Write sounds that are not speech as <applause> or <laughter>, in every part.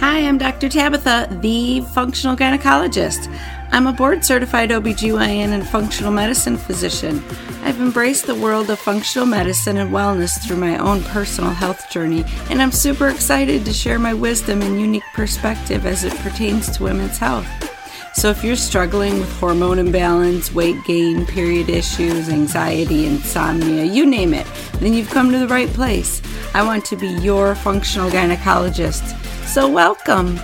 Hi, I'm Dr. Tabitha, the functional gynecologist. I'm a board certified OBGYN and functional medicine physician. I've embraced the world of functional medicine and wellness through my own personal health journey, and I'm super excited to share my wisdom and unique perspective as it pertains to women's health. So, if you're struggling with hormone imbalance, weight gain, period issues, anxiety, insomnia, you name it, then you've come to the right place. I want to be your functional gynecologist. So, welcome.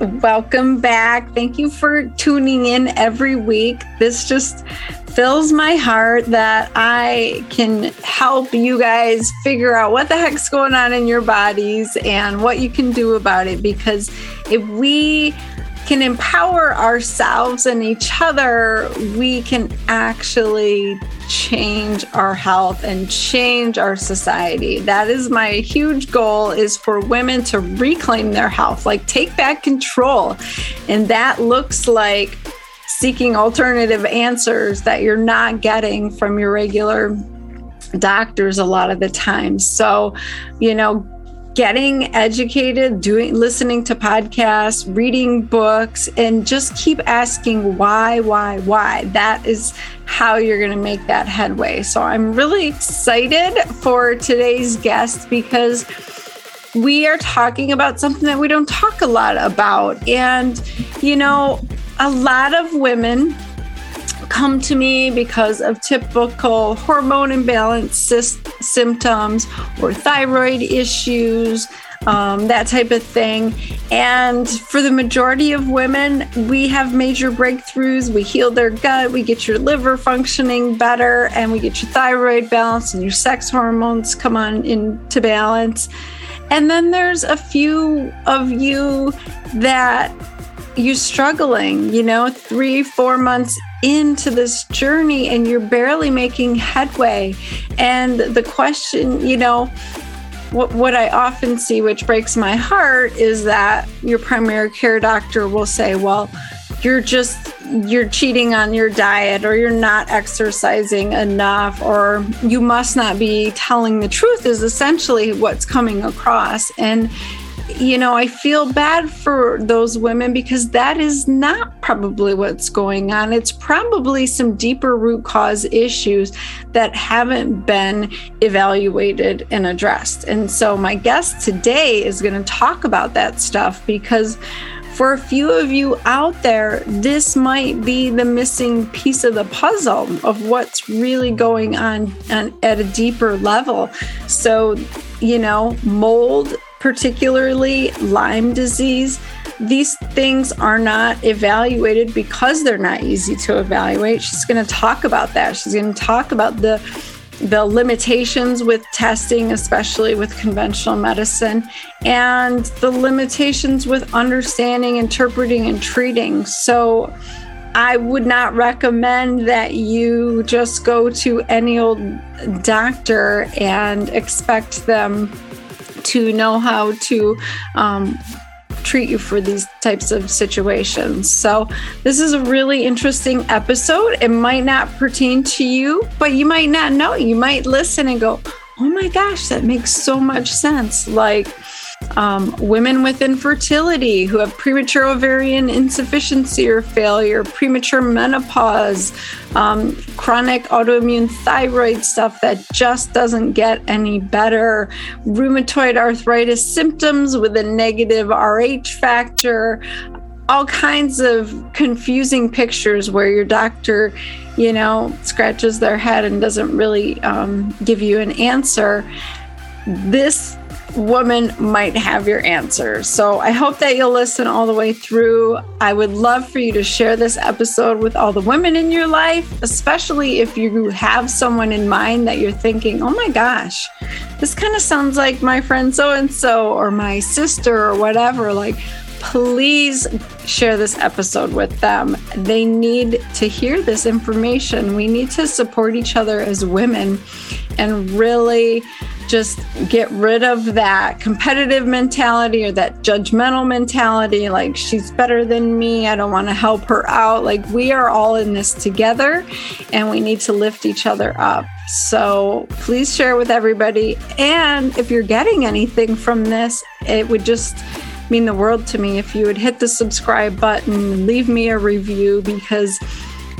Welcome back. Thank you for tuning in every week. This just fills my heart that I can help you guys figure out what the heck's going on in your bodies and what you can do about it. Because if we can empower ourselves and each other, we can actually change our health and change our society. That is my huge goal is for women to reclaim their health, like take back control. And that looks like seeking alternative answers that you're not getting from your regular doctors a lot of the time. So, you know, getting educated, doing listening to podcasts, reading books and just keep asking why, why, why. That is how you're going to make that headway. So I'm really excited for today's guest because we are talking about something that we don't talk a lot about. And you know, a lot of women come to me because of typical hormone imbalance symptoms or thyroid issues, um, that type of thing. And for the majority of women, we have major breakthroughs. We heal their gut, we get your liver functioning better, and we get your thyroid balanced, and your sex hormones come on into balance. And then there's a few of you that you're struggling, you know, three, four months into this journey and you're barely making headway. And the question, you know, what, what I often see, which breaks my heart, is that your primary care doctor will say, well, you're just you're cheating on your diet or you're not exercising enough or you must not be telling the truth is essentially what's coming across and you know, I feel bad for those women because that is not probably what's going on. It's probably some deeper root cause issues that haven't been evaluated and addressed. And so, my guest today is going to talk about that stuff because for a few of you out there, this might be the missing piece of the puzzle of what's really going on, on at a deeper level. So, you know, mold particularly Lyme disease, these things are not evaluated because they're not easy to evaluate. She's going to talk about that. She's going to talk about the the limitations with testing, especially with conventional medicine, and the limitations with understanding, interpreting, and treating. So, I would not recommend that you just go to any old doctor and expect them to know how to um, treat you for these types of situations. So, this is a really interesting episode. It might not pertain to you, but you might not know. You might listen and go, oh my gosh, that makes so much sense. Like, um, women with infertility who have premature ovarian insufficiency or failure, premature menopause, um, chronic autoimmune thyroid stuff that just doesn't get any better, rheumatoid arthritis symptoms with a negative RH factor, all kinds of confusing pictures where your doctor, you know, scratches their head and doesn't really um, give you an answer. This woman might have your answer. So I hope that you'll listen all the way through. I would love for you to share this episode with all the women in your life, especially if you have someone in mind that you're thinking, oh my gosh, this kind of sounds like my friend so and so or my sister or whatever. Like, please share this episode with them. They need to hear this information. We need to support each other as women and really just get rid of that competitive mentality or that judgmental mentality like she's better than me i don't want to help her out like we are all in this together and we need to lift each other up so please share with everybody and if you're getting anything from this it would just mean the world to me if you would hit the subscribe button leave me a review because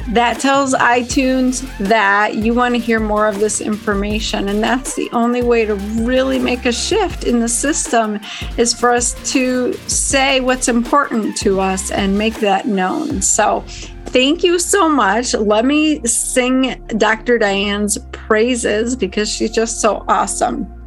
that tells iTunes that you want to hear more of this information. And that's the only way to really make a shift in the system is for us to say what's important to us and make that known. So thank you so much. Let me sing Dr. Diane's praises because she's just so awesome.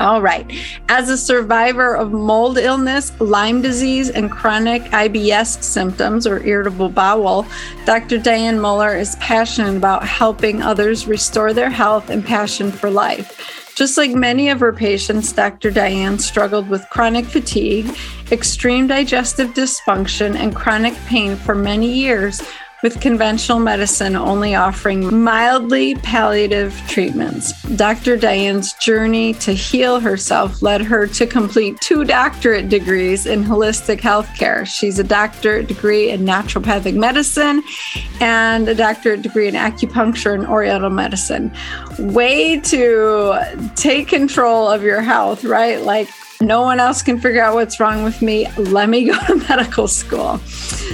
All right. As a survivor of mold illness, Lyme disease, and chronic IBS symptoms or irritable bowel, Dr. Diane Mueller is passionate about helping others restore their health and passion for life. Just like many of her patients, Dr. Diane struggled with chronic fatigue, extreme digestive dysfunction, and chronic pain for many years with conventional medicine only offering mildly palliative treatments. Dr. Diane's journey to heal herself led her to complete two doctorate degrees in holistic healthcare. She's a doctorate degree in naturopathic medicine and a doctorate degree in acupuncture and oriental medicine. Way to take control of your health, right? Like no one else can figure out what's wrong with me. Let me go <laughs> to medical school.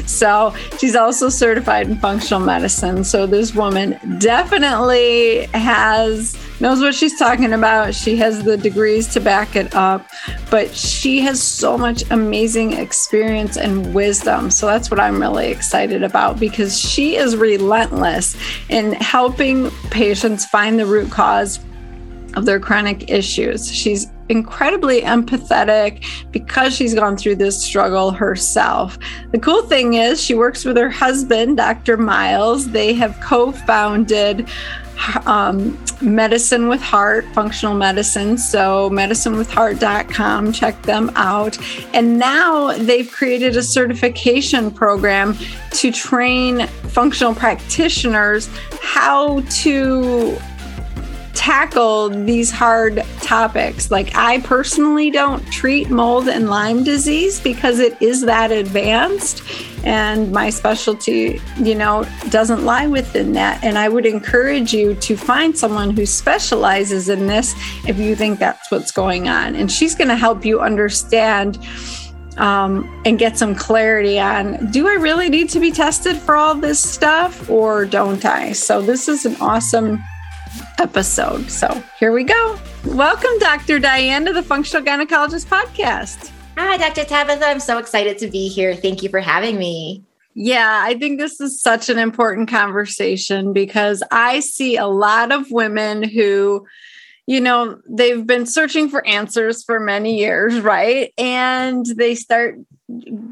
So she's also certified in functional medicine. So this woman definitely has knows what she's talking about. She has the degrees to back it up, but she has so much amazing experience and wisdom. So that's what I'm really excited about because she is relentless in helping patients find the root cause of their chronic issues. She's incredibly empathetic because she's gone through this struggle herself. The cool thing is, she works with her husband, Dr. Miles. They have co founded um, Medicine with Heart, functional medicine. So, medicinewithheart.com, check them out. And now they've created a certification program to train functional practitioners how to tackle these hard topics. Like, I personally don't treat mold and Lyme disease because it is that advanced. And my specialty, you know, doesn't lie within that. And I would encourage you to find someone who specializes in this if you think that's what's going on. And she's going to help you understand um, and get some clarity on do I really need to be tested for all this stuff or don't I? So, this is an awesome episode. So here we go. Welcome, Dr. Diane, to the Functional Gynecologist Podcast. Hi, Dr. Tabitha. I'm so excited to be here. Thank you for having me. Yeah, I think this is such an important conversation because I see a lot of women who, you know, they've been searching for answers for many years, right? And they start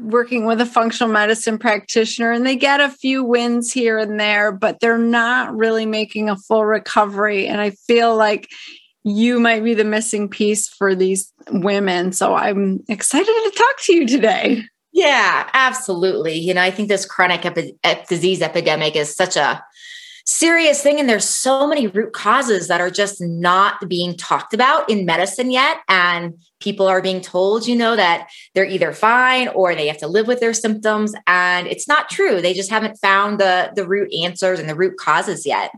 working with a functional medicine practitioner and they get a few wins here and there, but they're not really making a full recovery. And I feel like you might be the missing piece for these women. So I'm excited to talk to you today. Yeah, absolutely. You know, I think this chronic epi- disease epidemic is such a serious thing. And there's so many root causes that are just not being talked about in medicine yet. And people are being told, you know, that they're either fine or they have to live with their symptoms. And it's not true. They just haven't found the, the root answers and the root causes yet.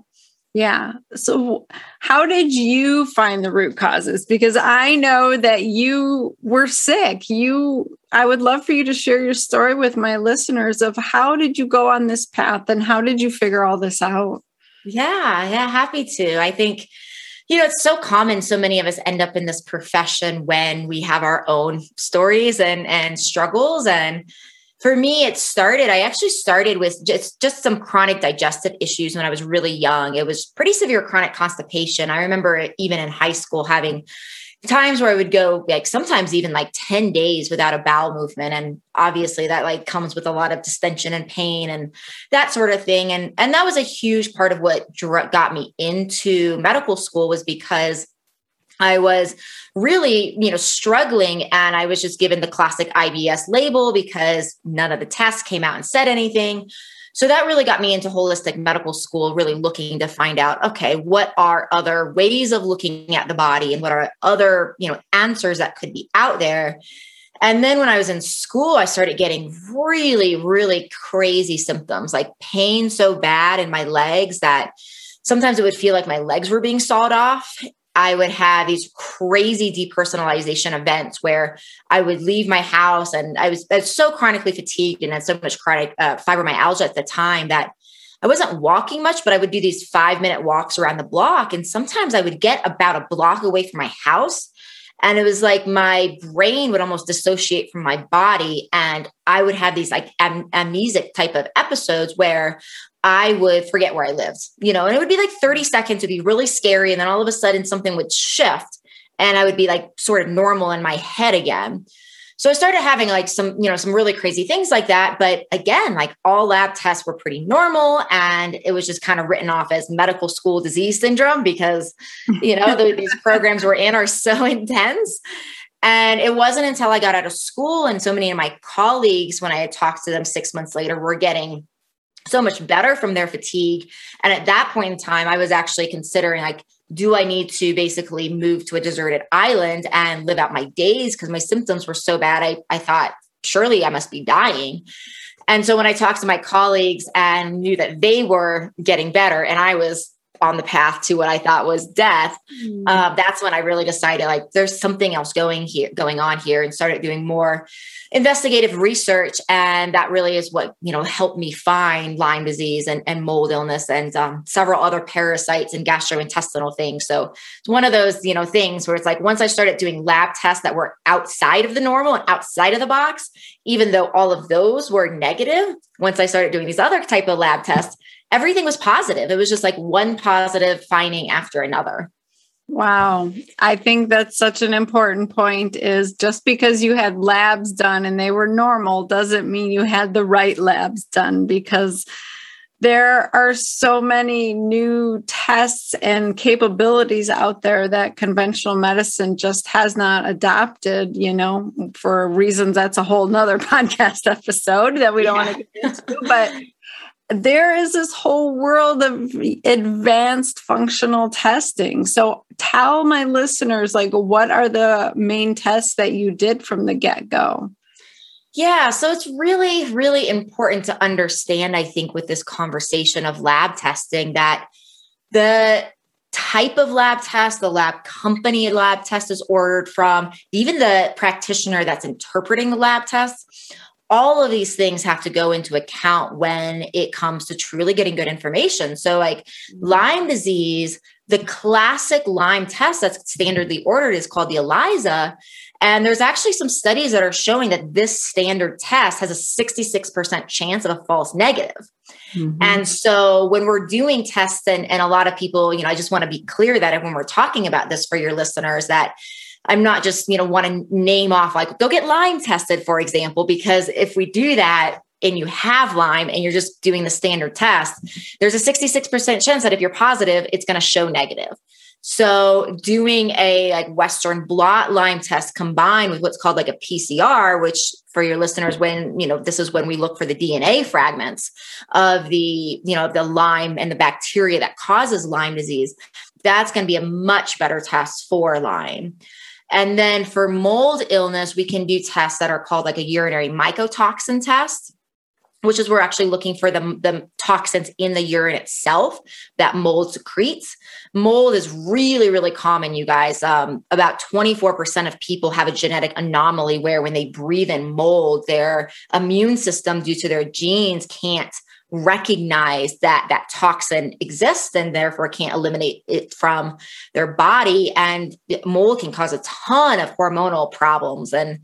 Yeah. So, how did you find the root causes? Because I know that you were sick. You, I would love for you to share your story with my listeners of how did you go on this path and how did you figure all this out? Yeah, yeah, happy to. I think, you know, it's so common. So many of us end up in this profession when we have our own stories and and struggles and for me it started i actually started with just just some chronic digestive issues when i was really young. It was pretty severe chronic constipation. I remember even in high school having times where i would go like sometimes even like 10 days without a bowel movement. And obviously that like comes with a lot of distension and pain and that sort of thing. And and that was a huge part of what got me into medical school was because I was really, you know, struggling and I was just given the classic IBS label because none of the tests came out and said anything. So that really got me into holistic medical school, really looking to find out, okay, what are other ways of looking at the body and what are other, you know, answers that could be out there. And then when I was in school, I started getting really, really crazy symptoms like pain so bad in my legs that sometimes it would feel like my legs were being sawed off. I would have these crazy depersonalization events where I would leave my house and I was, I was so chronically fatigued and had so much chronic uh, fibromyalgia at the time that I wasn't walking much, but I would do these five minute walks around the block. And sometimes I would get about a block away from my house. And it was like my brain would almost dissociate from my body. And I would have these like am- amnesic type of episodes where I would forget where I lived, you know, and it would be like 30 seconds would be really scary. And then all of a sudden something would shift and I would be like sort of normal in my head again. So I started having like some, you know, some really crazy things like that. But again, like all lab tests were pretty normal. And it was just kind of written off as medical school disease syndrome because, you know, the, these <laughs> programs we're in are so <laughs> intense. And it wasn't until I got out of school and so many of my colleagues, when I had talked to them six months later, were getting so much better from their fatigue. And at that point in time, I was actually considering like, do I need to basically move to a deserted island and live out my days? Because my symptoms were so bad. I, I thought, surely I must be dying. And so when I talked to my colleagues and knew that they were getting better and I was on the path to what I thought was death, mm. uh, that's when I really decided like there's something else going here, going on here, and started doing more investigative research, and that really is what you know helped me find Lyme disease and, and mold illness and um, several other parasites and gastrointestinal things. So it's one of those you know things where it's like once I started doing lab tests that were outside of the normal and outside of the box, even though all of those were negative, once I started doing these other type of lab tests everything was positive. It was just like one positive finding after another. Wow. I think that's such an important point is just because you had labs done and they were normal doesn't mean you had the right labs done because there are so many new tests and capabilities out there that conventional medicine just has not adopted, you know, for reasons that's a whole nother <laughs> podcast episode that we don't yeah. want to get into. But there is this whole world of advanced functional testing. So tell my listeners like what are the main tests that you did from the get-go? Yeah, so it's really really important to understand I think with this conversation of lab testing that the type of lab test, the lab company lab test is ordered from, even the practitioner that's interpreting the lab test all of these things have to go into account when it comes to truly getting good information. So, like mm-hmm. Lyme disease, the classic Lyme test that's standardly ordered is called the ELISA. And there's actually some studies that are showing that this standard test has a 66% chance of a false negative. Mm-hmm. And so when we're doing tests, and, and a lot of people, you know, I just want to be clear that when we're talking about this for your listeners, that I'm not just, you know, want to name off like go get Lyme tested, for example, because if we do that and you have Lyme and you're just doing the standard test, there's a 66% chance that if you're positive, it's going to show negative. So doing a like Western blot Lyme test combined with what's called like a PCR, which for your listeners, when you know this is when we look for the DNA fragments of the you know the Lyme and the bacteria that causes Lyme disease, that's going to be a much better test for Lyme. And then for mold illness, we can do tests that are called like a urinary mycotoxin test, which is we're actually looking for the, the toxins in the urine itself that mold secretes. Mold is really, really common, you guys. Um, about 24% of people have a genetic anomaly where when they breathe in mold, their immune system, due to their genes, can't recognize that that toxin exists and therefore can't eliminate it from their body and mold can cause a ton of hormonal problems and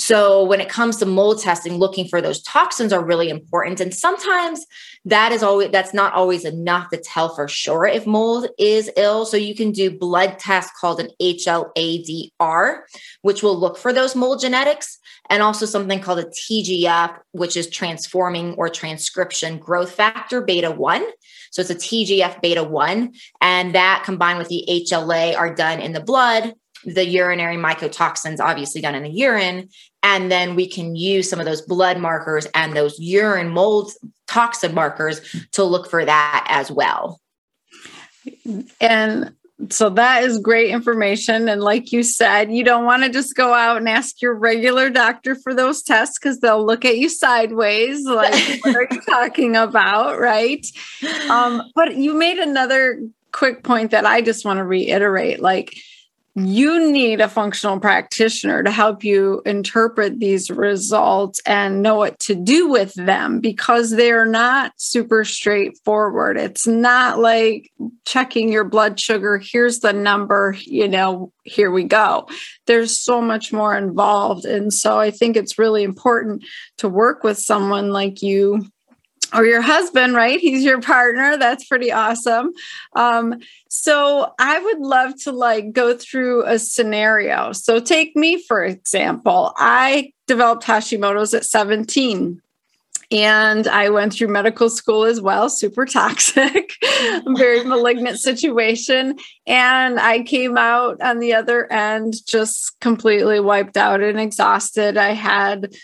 so when it comes to mold testing, looking for those toxins are really important. And sometimes that is always that's not always enough to tell for sure if mold is ill. So you can do blood tests called an HLA-DR, which will look for those mold genetics, and also something called a TGF, which is transforming or transcription growth factor beta 1. So it's a TGF beta 1. And that combined with the HLA are done in the blood the urinary mycotoxins obviously done in the urine and then we can use some of those blood markers and those urine mold toxin markers to look for that as well and so that is great information. And like you said, you don't want to just go out and ask your regular doctor for those tests because they'll look at you sideways, like, <laughs> what are you talking about? Right. Um, but you made another quick point that I just want to reiterate. Like, you need a functional practitioner to help you interpret these results and know what to do with them because they're not super straightforward. It's not like checking your blood sugar, here's the number, you know, here we go. There's so much more involved. And so I think it's really important to work with someone like you or your husband, right? He's your partner. That's pretty awesome. Um, so I would love to like go through a scenario. So take me for example. I developed Hashimoto's at 17 and I went through medical school as well, super toxic, <laughs> very malignant situation. And I came out on the other end just completely wiped out and exhausted. I had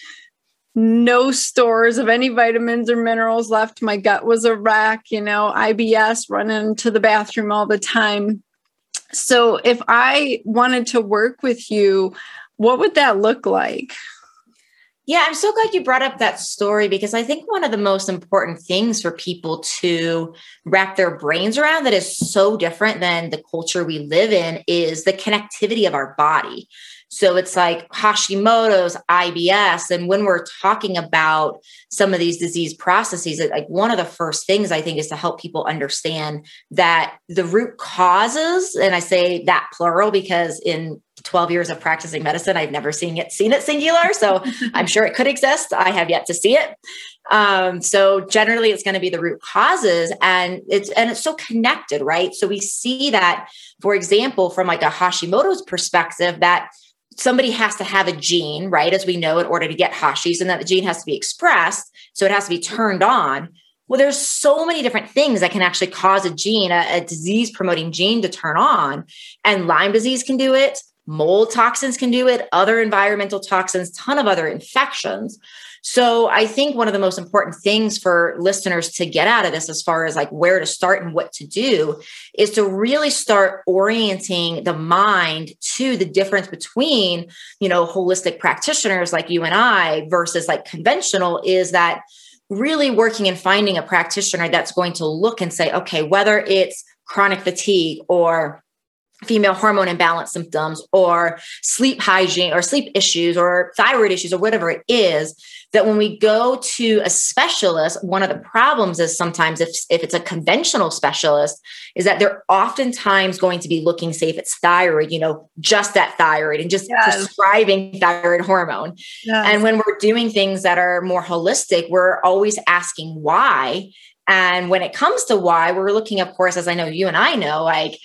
no stores of any vitamins or minerals left. My gut was a wreck, you know, IBS, running to the bathroom all the time. So, if I wanted to work with you, what would that look like? Yeah, I'm so glad you brought up that story because I think one of the most important things for people to wrap their brains around that is so different than the culture we live in is the connectivity of our body. So it's like Hashimoto's, IBS. And when we're talking about some of these disease processes, like one of the first things I think is to help people understand that the root causes, and I say that plural because in 12 years of practicing medicine, I've never seen it seen it singular. So <laughs> I'm sure it could exist. I have yet to see it. Um, so generally it's going to be the root causes and it's and it's so connected, right? So we see that, for example, from like a Hashimoto's perspective, that somebody has to have a gene, right? As we know, in order to get Hashis, and that the gene has to be expressed. So it has to be turned on. Well, there's so many different things that can actually cause a gene, a, a disease promoting gene to turn on. And Lyme disease can do it, mold toxins can do it, other environmental toxins, ton of other infections. So I think one of the most important things for listeners to get out of this, as far as like where to start and what to do, is to really start orienting the mind to the difference between, you know, holistic practitioners like you and I versus like conventional is that really working and finding a practitioner that's going to look and say, okay, whether it's chronic fatigue or female hormone imbalance symptoms or sleep hygiene or sleep issues or thyroid issues or whatever it is that when we go to a specialist one of the problems is sometimes if, if it's a conventional specialist is that they're oftentimes going to be looking say if it's thyroid you know just that thyroid and just yes. prescribing thyroid hormone yes. and when we're doing things that are more holistic we're always asking why and when it comes to why we're looking of course as i know you and i know like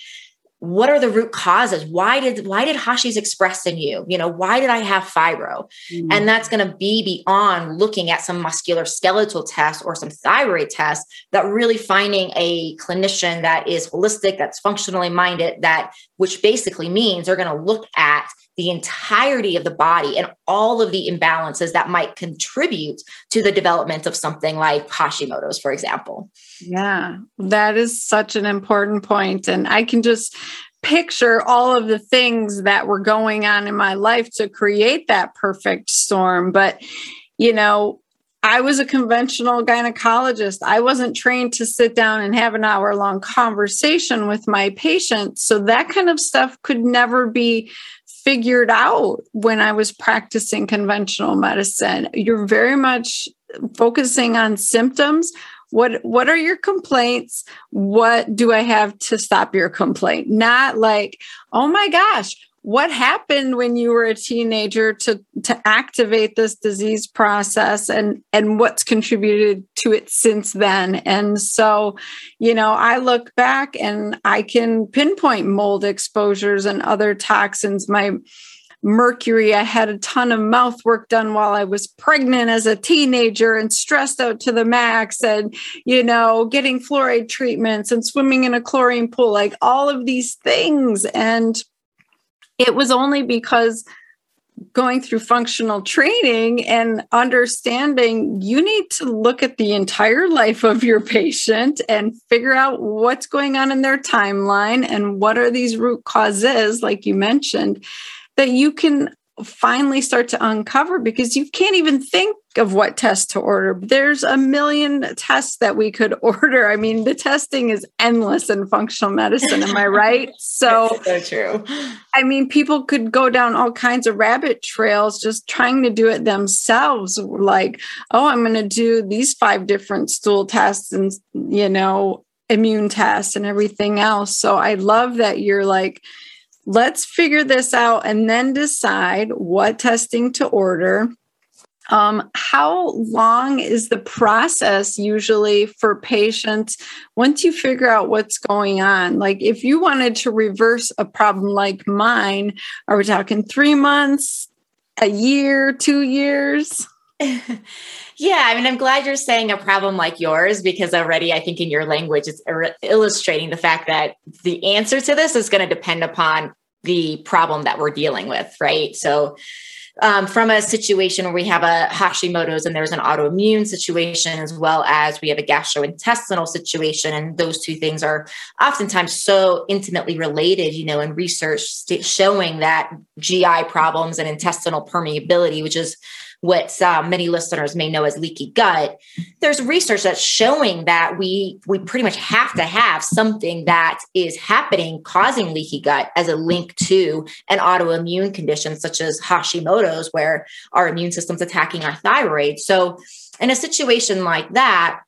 what are the root causes? Why did why did hashi's express in you? You know why did i have fibro? Mm-hmm. and that's going to be beyond looking at some muscular skeletal tests or some thyroid tests that really finding a clinician that is holistic that's functionally minded that which basically means they're going to look at the entirety of the body and all of the imbalances that might contribute to the development of something like Hashimoto's, for example. Yeah, that is such an important point. And I can just picture all of the things that were going on in my life to create that perfect storm. But, you know, I was a conventional gynecologist. I wasn't trained to sit down and have an hour long conversation with my patient. So that kind of stuff could never be figured out when I was practicing conventional medicine. You're very much focusing on symptoms. What what are your complaints? What do I have to stop your complaint? Not like, "Oh my gosh, what happened when you were a teenager to to activate this disease process and and what's contributed to it since then? And so you know i look back and i can pinpoint mold exposures and other toxins. My mercury i had a ton of mouth work done while i was pregnant as a teenager and stressed out to the max and you know getting fluoride treatments and swimming in a chlorine pool like all of these things. And it was only because going through functional training and understanding you need to look at the entire life of your patient and figure out what's going on in their timeline and what are these root causes like you mentioned that you can finally start to uncover because you can't even think of what test to order. There's a million tests that we could <laughs> order. I mean, the testing is endless in functional medicine. Am I right? <laughs> So, so true. I mean, people could go down all kinds of rabbit trails just trying to do it themselves. Like, oh, I'm going to do these five different stool tests and, you know, immune tests and everything else. So I love that you're like, let's figure this out and then decide what testing to order. Um, how long is the process usually for patients once you figure out what's going on? Like, if you wanted to reverse a problem like mine, are we talking three months, a year, two years? Yeah, I mean, I'm glad you're saying a problem like yours because already I think in your language it's illustrating the fact that the answer to this is going to depend upon the problem that we're dealing with, right? So, um, from a situation where we have a Hashimoto's and there's an autoimmune situation, as well as we have a gastrointestinal situation. And those two things are oftentimes so intimately related, you know, in research st- showing that GI problems and intestinal permeability, which is what uh, many listeners may know as leaky gut, there's research that's showing that we we pretty much have to have something that is happening causing leaky gut as a link to an autoimmune condition such as Hashimoto's, where our immune system's attacking our thyroid. So, in a situation like that,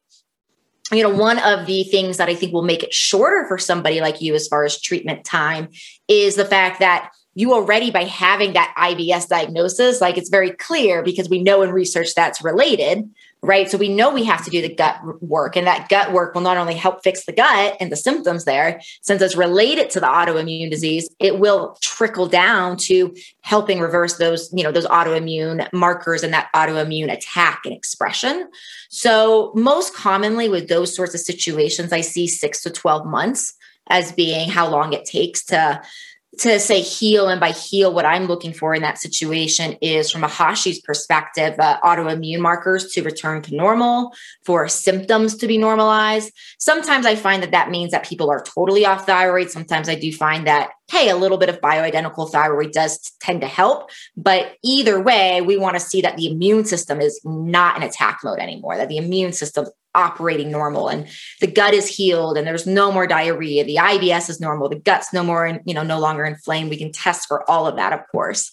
you know, one of the things that I think will make it shorter for somebody like you as far as treatment time is the fact that you already by having that IBS diagnosis, like it's very clear because we know in research that's related, right? So we know we have to do the gut work, and that gut work will not only help fix the gut and the symptoms there, since it's related to the autoimmune disease, it will trickle down to helping reverse those, you know, those autoimmune markers and that autoimmune attack and expression. So most commonly with those sorts of situations, I see six to 12 months as being how long it takes to to say heal and by heal what i'm looking for in that situation is from a hashi's perspective uh, autoimmune markers to return to normal for symptoms to be normalized. Sometimes i find that that means that people are totally off thyroid. Sometimes i do find that hey a little bit of bioidentical thyroid does tend to help but either way we want to see that the immune system is not in attack mode anymore that the immune system operating normal and the gut is healed and there's no more diarrhea the ibs is normal the gut's no more you know no longer inflamed. We can test for all of that of course.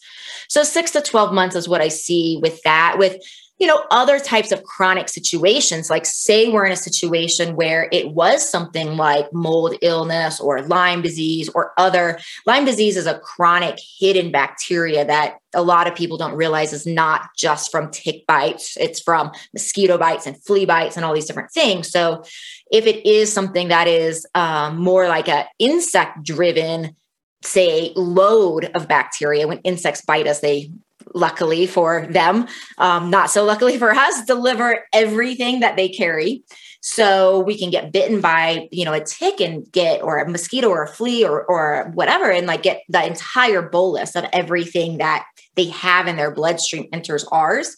So 6 to 12 months is what i see with that with you know, other types of chronic situations, like say we're in a situation where it was something like mold illness or Lyme disease or other. Lyme disease is a chronic hidden bacteria that a lot of people don't realize is not just from tick bites, it's from mosquito bites and flea bites and all these different things. So if it is something that is um, more like an insect driven say load of bacteria when insects bite us they luckily for them, um, not so luckily for us, deliver everything that they carry. So we can get bitten by, you know, a tick and get, or a mosquito or a flea or, or whatever, and like get the entire bolus of everything that they have in their bloodstream enters ours.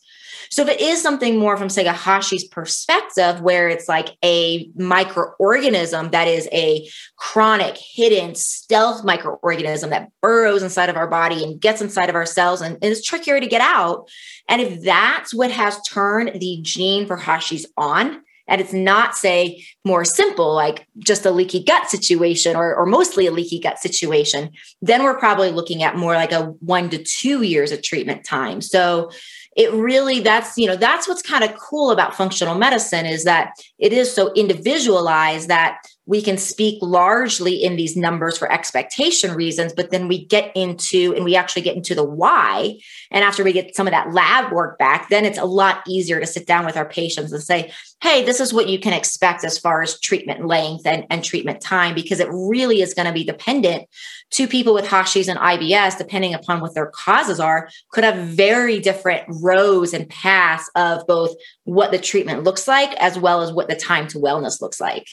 So if it is something more from say Hashi's perspective, where it's like a microorganism that is a chronic, hidden, stealth microorganism that burrows inside of our body and gets inside of our cells and, and is trickier to get out. And if that's what has turned the gene for Hashi's on, and it's not say more simple like just a leaky gut situation or, or mostly a leaky gut situation then we're probably looking at more like a one to two years of treatment time so it really that's you know that's what's kind of cool about functional medicine is that it is so individualized that we can speak largely in these numbers for expectation reasons, but then we get into and we actually get into the why. And after we get some of that lab work back, then it's a lot easier to sit down with our patients and say, hey, this is what you can expect as far as treatment length and, and treatment time, because it really is going to be dependent to people with Hashis and IBS, depending upon what their causes are, could have very different rows and paths of both what the treatment looks like as well as what the time to wellness looks like.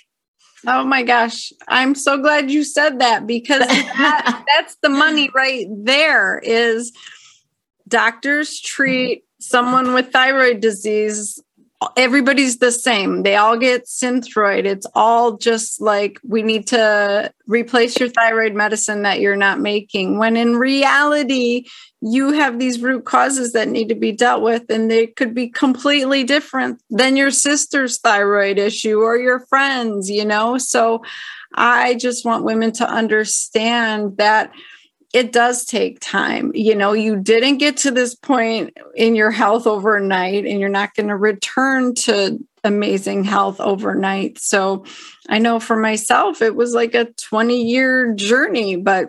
Oh my gosh. I'm so glad you said that because <laughs> that, that's the money right there is doctors treat someone with thyroid disease everybody's the same. They all get synthroid. It's all just like we need to replace your thyroid medicine that you're not making. When in reality, you have these root causes that need to be dealt with, and they could be completely different than your sister's thyroid issue or your friends, you know? So I just want women to understand that it does take time. You know, you didn't get to this point in your health overnight, and you're not going to return to amazing health overnight. So I know for myself, it was like a 20 year journey, but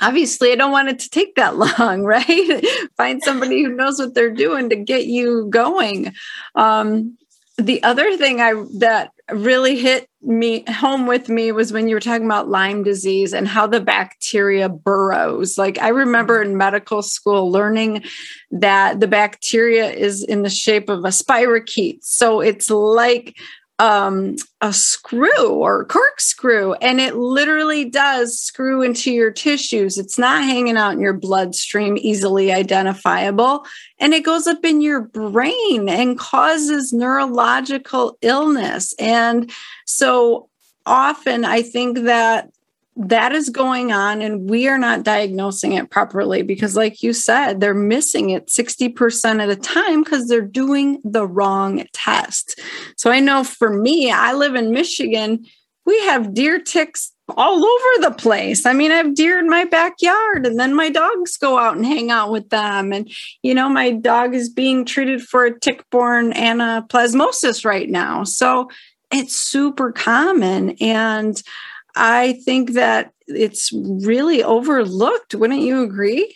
obviously I don't want it to take that <laughs> long, right? Find somebody who knows what they're doing to get you going. Um, the other thing I that really hit me home with me was when you were talking about Lyme disease and how the bacteria burrows. Like I remember in medical school learning that the bacteria is in the shape of a spirochete. So it's like um, a screw or corkscrew, and it literally does screw into your tissues. It's not hanging out in your bloodstream, easily identifiable, and it goes up in your brain and causes neurological illness. And so often, I think that that is going on and we are not diagnosing it properly because like you said they're missing it 60% of the time because they're doing the wrong test. So i know for me i live in michigan we have deer ticks all over the place. I mean i have deer in my backyard and then my dogs go out and hang out with them. And you know my dog is being treated for a tick-borne anaplasmosis right now. So it's super common and I think that it's really overlooked. Wouldn't you agree?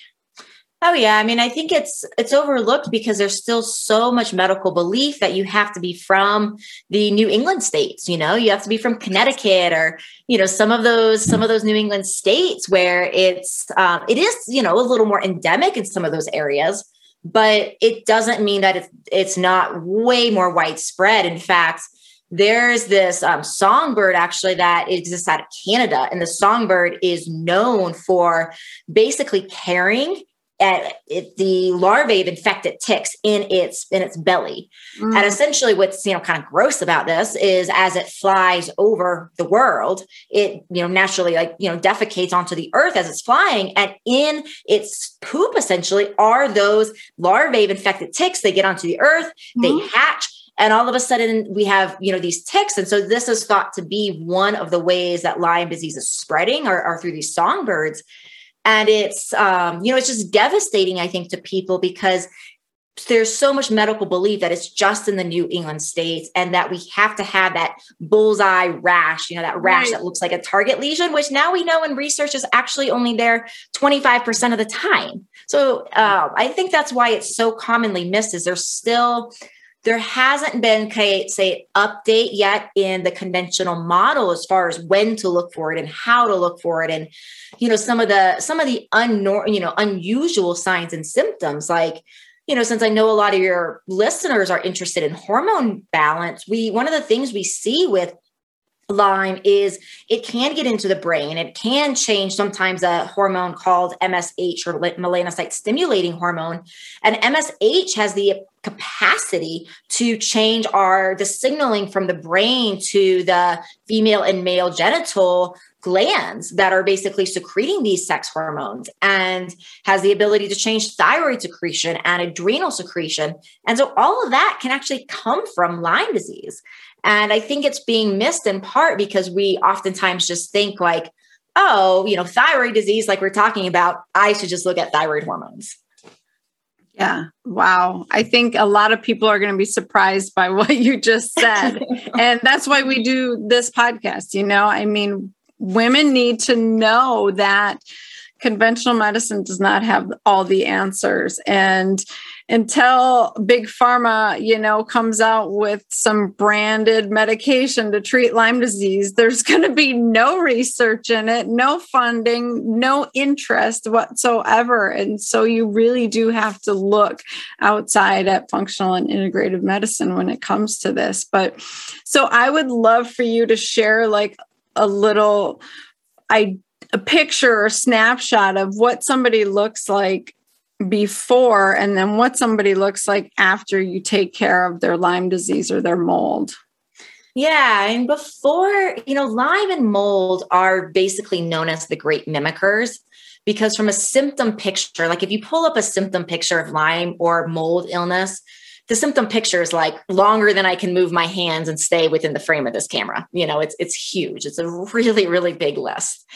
Oh yeah, I mean I think it's it's overlooked because there's still so much medical belief that you have to be from the New England states, you know, you have to be from Connecticut or you know some of those some of those New England states where it's um, it is you know a little more endemic in some of those areas, but it doesn't mean that it's it's not way more widespread. In fact, there's this um, songbird actually that exists out of Canada, and the songbird is known for basically carrying at it, the larvae of infected ticks in its in its belly. Mm. And essentially, what's you know kind of gross about this is as it flies over the world, it you know naturally like you know defecates onto the earth as it's flying, and in its poop essentially are those larvae of infected ticks. They get onto the earth, mm. they hatch and all of a sudden we have you know these ticks and so this is thought to be one of the ways that lyme disease is spreading are, are through these songbirds and it's um, you know it's just devastating i think to people because there's so much medical belief that it's just in the New England states and that we have to have that bullseye rash, you know, that rash right. that looks like a target lesion, which now we know in research is actually only there 25% of the time. So uh, I think that's why it's so commonly missed is there's still there hasn't been say update yet in the conventional model as far as when to look for it and how to look for it and you know some of the some of the unnor- you know unusual signs and symptoms like you know since i know a lot of your listeners are interested in hormone balance we one of the things we see with Lyme is it can get into the brain. It can change sometimes a hormone called MSH or melanocyte stimulating hormone. And MSH has the capacity to change our the signaling from the brain to the female and male genital glands that are basically secreting these sex hormones and has the ability to change thyroid secretion and adrenal secretion. And so all of that can actually come from Lyme disease. And I think it's being missed in part because we oftentimes just think like, oh, you know, thyroid disease, like we're talking about, I should just look at thyroid hormones. Yeah. Wow. I think a lot of people are going to be surprised by <laughs> what you just said. <laughs> and that's why we do this podcast. You know, I mean, women need to know that conventional medicine does not have all the answers and until big pharma you know comes out with some branded medication to treat lyme disease there's going to be no research in it no funding no interest whatsoever. And so you really do have to look outside at functional and integrative medicine when it comes to this. But so i would love for you to share like a little i a picture or snapshot of what somebody looks like before and then what somebody looks like after you take care of their Lyme disease or their mold. Yeah, and before, you know, Lyme and mold are basically known as the great mimickers because from a symptom picture, like if you pull up a symptom picture of Lyme or mold illness, the symptom picture is like longer than I can move my hands and stay within the frame of this camera. You know, it's it's huge. It's a really really big list.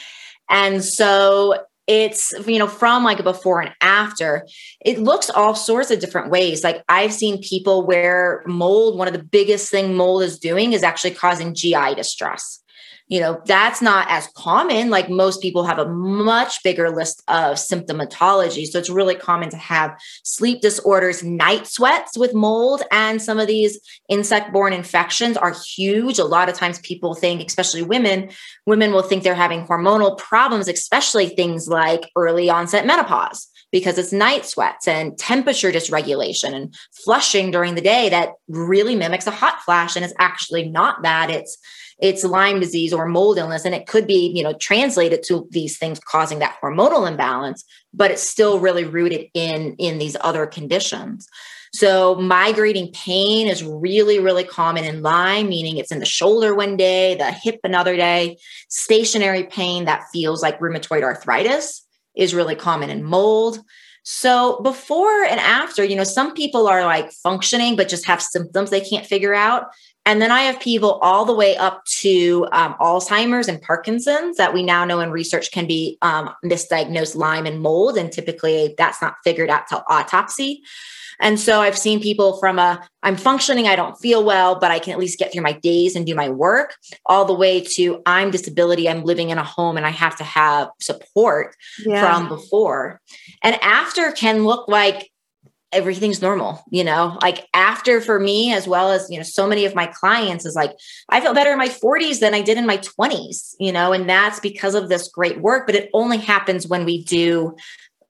And so it's you know from like a before and after it looks all sorts of different ways. Like i've seen people where mold one of the biggest thing mold is doing is actually causing gi distress you know that's not as common. Like most people have a much bigger list of symptomatology. So it's really common to have sleep disorders night sweats with mold and some of these insect borne infections are huge. A lot of times people think especially women women will think they're having hormonal problems especially things like early onset menopause because it's night sweats and temperature dysregulation and flushing during the day that really mimics a hot flash and it's actually not that it's it's Lyme disease or mold illness. And it could be, you know, translated to these things causing that hormonal imbalance, but it's still really rooted in, in these other conditions. So migrating pain is really, really common in Lyme, meaning it's in the shoulder one day, the hip another day. Stationary pain that feels like rheumatoid arthritis is really common in mold. So before and after, you know, some people are like functioning, but just have symptoms they can't figure out. And then I have people all the way up to um, Alzheimer's and Parkinson's that we now know in research can be um, misdiagnosed Lyme and mold. And typically that's not figured out till autopsy. And so I've seen people from a I'm functioning, I don't feel well, but I can at least get through my days and do my work, all the way to I'm disability, I'm living in a home and I have to have support yeah. from before. And after can look like everything's normal you know? Like after for me as well as you know so many of my clients is like i feel better in my 40s than i did in my 20s you know? And that's because of this great work but it only happens when we do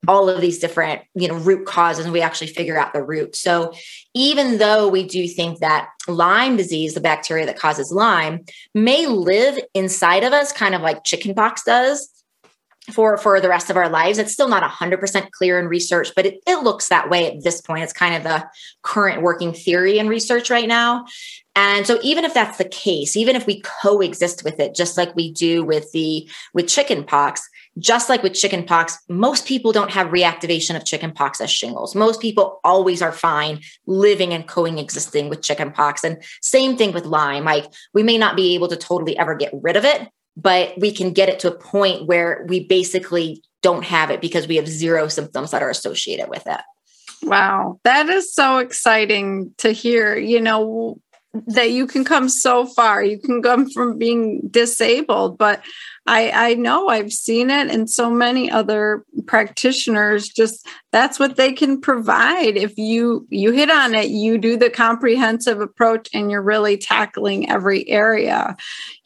all of these different you know root causes and we actually figure out the root. So even though we do think that lyme disease the bacteria that causes lyme may live inside of us kind of like chickenpox does for for the rest of our lives. It's still not 100% clear in research but it, it looks that way at this point. It's kind of the current working theory in research right now. And so even if that's the case even if we coexist with it just like we do with the with chickenpox just like with chickenpox most people don't have reactivation of chickenpox as shingles. Most people always are fine living and coexisting with chickenpox. And same thing with lyme. Like we may not be able to totally ever get rid of it but we can get it to a point where we basically don't have it because we have zero symptoms that are associated with it. Wow, that is so exciting to hear. You know, that you can come so far. You can come from being disabled, but I, I know I've seen it, and so many other practitioners just that's what they can provide. If you you hit on it, you do the comprehensive approach, and you're really tackling every area.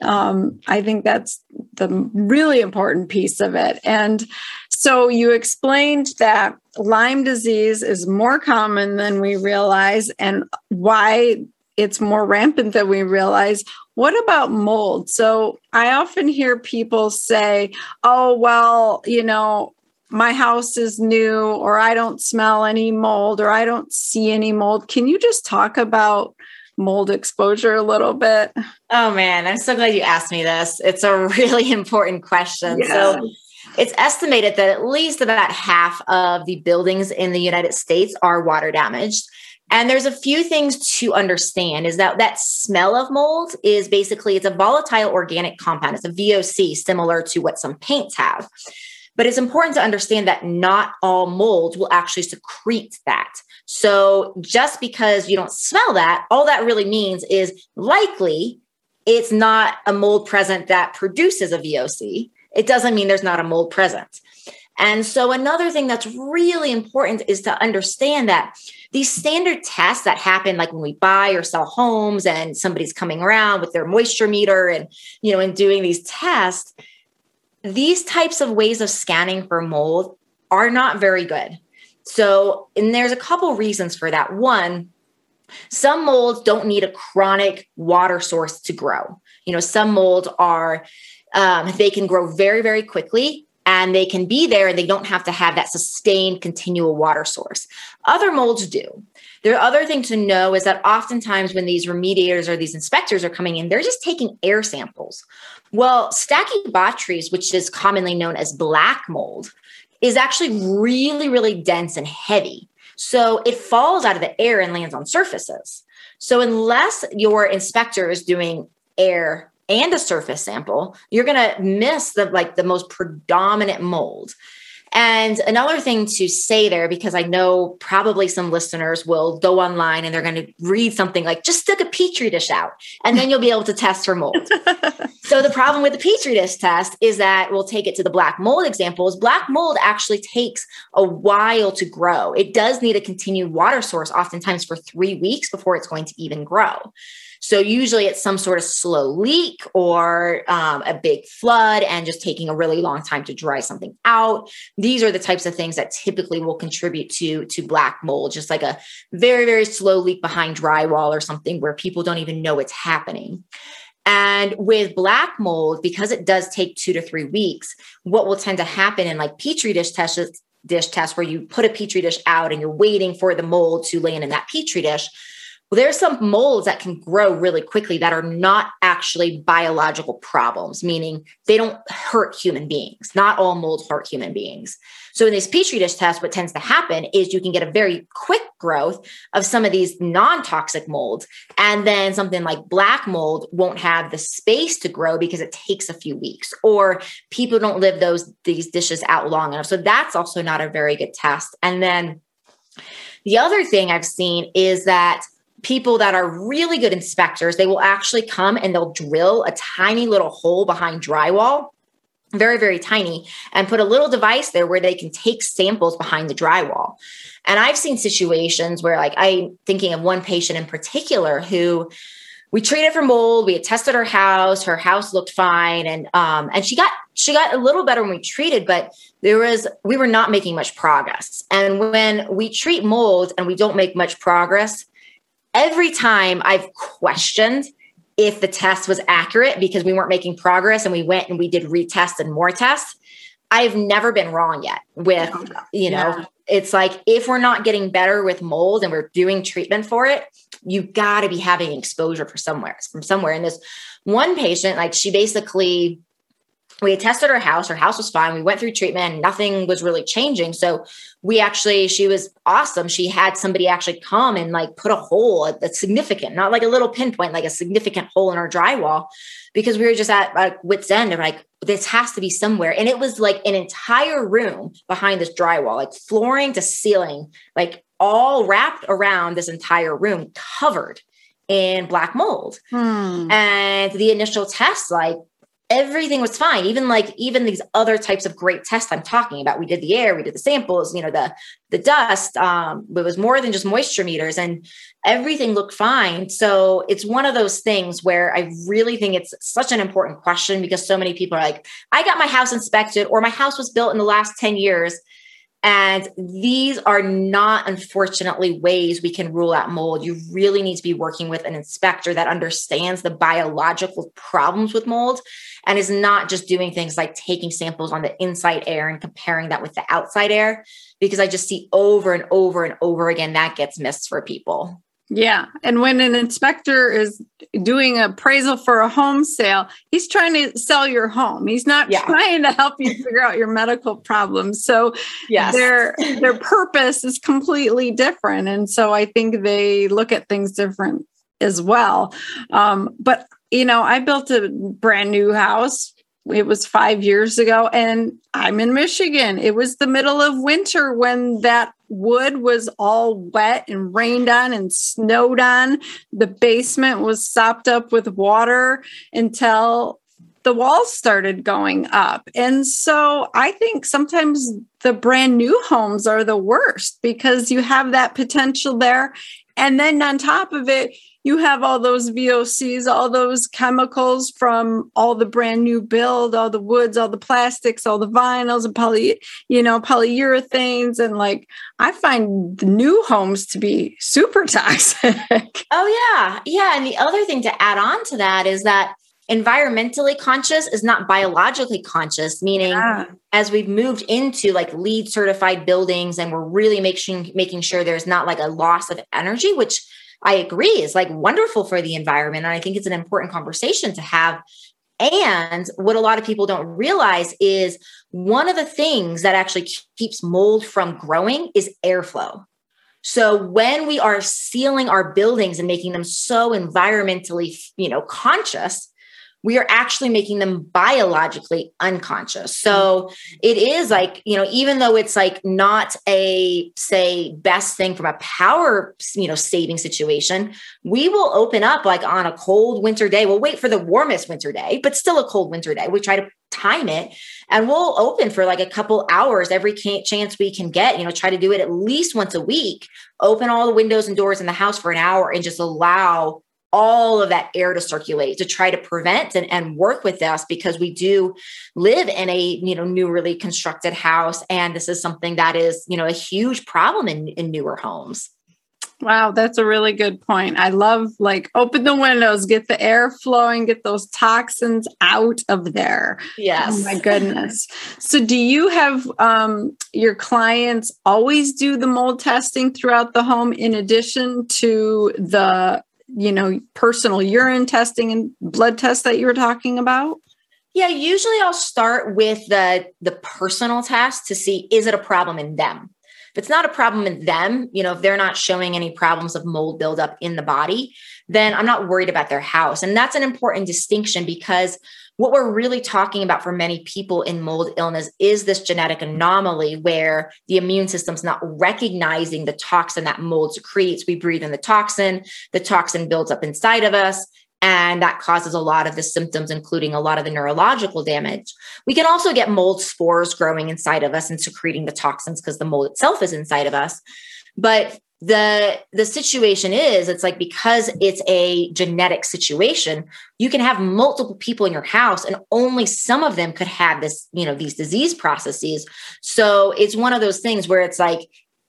Um, I think that's the really important piece of it. And so you explained that Lyme disease is more common than we realize, and why it's more rampant than we realize. What about mold? So I often hear people say, oh, well, you know, my house is new, or I don't smell any mold, or I don't see any mold. Can you just talk about mold exposure a little bit? Oh, man, I'm so glad you asked me this. It's a really <laughs> important question. So, it's estimated that at least about half of the buildings in the United States are water damaged. And there's a few things to understand is that that smell of mold is basically it's a volatile organic compound. It's a VOC similar to what some paints have. But it's important to understand that not all molds will actually secrete that. So just because you don't smell that, all that really means is likely it's not a mold present that produces a VOC. It doesn't mean there's not a mold present. And so, another thing that's really important is to understand that these standard tests that happen, like when we buy or sell homes and somebody's coming around with their moisture meter and, you know, and doing these tests, these types of ways of scanning for mold are not very good. So, and there's a couple reasons for that. One, some molds don't need a chronic water source to grow. You know, some molds are, um, they can grow very, very quickly and they can be there and they don't have to have that sustained continual water source. Other molds do. The other thing to know is that oftentimes when these remediators or these inspectors are coming in, they're just taking air samples. Well, Stachybotrys, which is commonly known as black mold, is actually really, really dense and heavy. So it falls out of the air and lands on surfaces. So unless your inspector is doing air and a surface sample, you're going to miss the like the most predominant mold. And another thing to say there, because I know probably some listeners will go online and they're going to read something like, just stick a petri dish out and then you'll be able to test for mold. <laughs> so the problem with the petri dish test is that we'll take it to the black mold examples. Black mold actually takes a while to grow. It does need a continued water source, oftentimes for three weeks before it's going to even grow. So usually it's some sort of slow leak or um, a big flood and just taking a really long time to dry something out. These are the types of things that typically will contribute to to black mold, just like a very very slow leak behind drywall or something where people don't even know it's happening. And with black mold, because it does take two to three weeks, what will tend to happen in like petri dish tests dish tests where you put a petri dish out and you're waiting for the mold to land in that petri dish well, there's some molds that can grow really quickly that are not actually biological problems, meaning they don't hurt human beings. Not all molds hurt human beings. So in this petri dish test, what tends to happen is you can get a very quick growth of some of these non-toxic molds, and then something like black mold won't have the space to grow because it takes a few weeks, or people don't live those these dishes out long enough. So that's also not a very good test. And then the other thing I've seen is that people that are really good inspectors, they will actually come and they'll drill a tiny little hole behind drywall, very, very tiny, and put a little device there where they can take samples behind the drywall. And I've seen situations where, like, I'm thinking of one patient in particular who we treated for mold. We had tested her house. Her house looked fine, and um, and she got she got a little better when we treated, but there was we were not making much progress. And when we treat mold and we don't make much progress, every time I've questioned if the test was accurate because we weren't making progress and we went and we did retests and more tests, I've never been wrong yet with, you know, yeah. it's like if we're not getting better with mold and we're doing treatment for it, you got to be having exposure for somewhere from somewhere. And this one patient, like she basically we had tested her house. Her house was fine. We went through treatment and nothing was really changing. So we actually, she was awesome. She had somebody actually come and like put a hole that's significant, not like a little pinpoint, like a significant hole in her drywall because we were just at like wit's end of like, this has to be somewhere. And it was like an entire room behind this drywall, like flooring to ceiling, like all wrapped around this entire room covered in black mold. Hmm. And the initial test, like everything was fine even like even these other types of great tests i'm talking about we did the air we did the samples you know the the dust um it was more than just moisture meters and everything looked fine so it's one of those things where i really think it's such an important question because so many people are like i got my house inspected or my house was built in the last 10 years and these are not, unfortunately, ways we can rule out mold. You really need to be working with an inspector that understands the biological problems with mold and is not just doing things like taking samples on the inside air and comparing that with the outside air. Because I just see over and over and over again that gets missed for people. Yeah. And when an inspector is doing appraisal for a home sale, he's trying to sell your home. He's not yeah. trying to help you figure out your medical problems. So yes. their their purpose is completely different. And so I think they look at things different as well. Um, but you know, I built a brand new house it was five years ago and i'm in michigan it was the middle of winter when that wood was all wet and rained on and snowed on the basement was sopped up with water until the walls started going up. And so I think sometimes the brand new homes are the worst because you have that potential there. And then on top of it, you have all those VOCs, all those chemicals from all the brand new build, all the woods, all the plastics, all the vinyls and poly, you know, polyurethanes. And like, I find the new homes to be super <laughs> toxic. Oh, yeah. Yeah. And the other thing to add on to that is that environmentally conscious is not biologically conscious meaning yeah. as we've moved into like LEED certified buildings and we're really making making sure there's not like a loss of energy which I agree is like wonderful for the environment. And I think it's an important conversation to have. And what a lot of people don't realize is one of the things that actually keeps mold from growing is airflow. So when we are sealing our buildings and making them so environmentally, you know, conscious, we are actually making them biologically unconscious. So it is like, you know, even though it's like not a say best thing from a power, you know, saving situation, we will open up like on a cold winter day. We'll wait for the warmest winter day, but still a cold winter day. We try to time it and we'll open for like a couple hours every chance we can get, you know, try to do it at least once a week, open all the windows and doors in the house for an hour and just allow all of that air to circulate to try to prevent and, and work with us because we do live in a you know newly constructed house and this is something that is you know a huge problem in, in newer homes Wow, that's a really good point. I love like open the windows, get the air flowing, get those toxins out of there. Yes. Oh my goodness. so do you have um, your clients always do the mold testing throughout the home in addition to the you know, personal urine testing and blood tests that you were talking about? Yeah, usually I'll start with the the personal test to see is it a problem in them. If it's not a problem in them, you know, if they're not showing any problems of mold buildup in the body, then I'm not worried about their house. And that's an important distinction because what we're really talking about for many people in mold illness is this genetic anomaly where the immune system's not recognizing the toxin that mold secretes. We breathe in the toxin, the toxin builds up inside of us. And that causes a lot of the symptoms, including a lot of the neurological damage. We can also get mold spores growing inside of us and secreting the toxins because the mold itself is inside of us. But the the situation is it's like because it's a genetic situation you can have multiple people in your house and only some of them could have this you know these disease processes so it's one of those things where it's like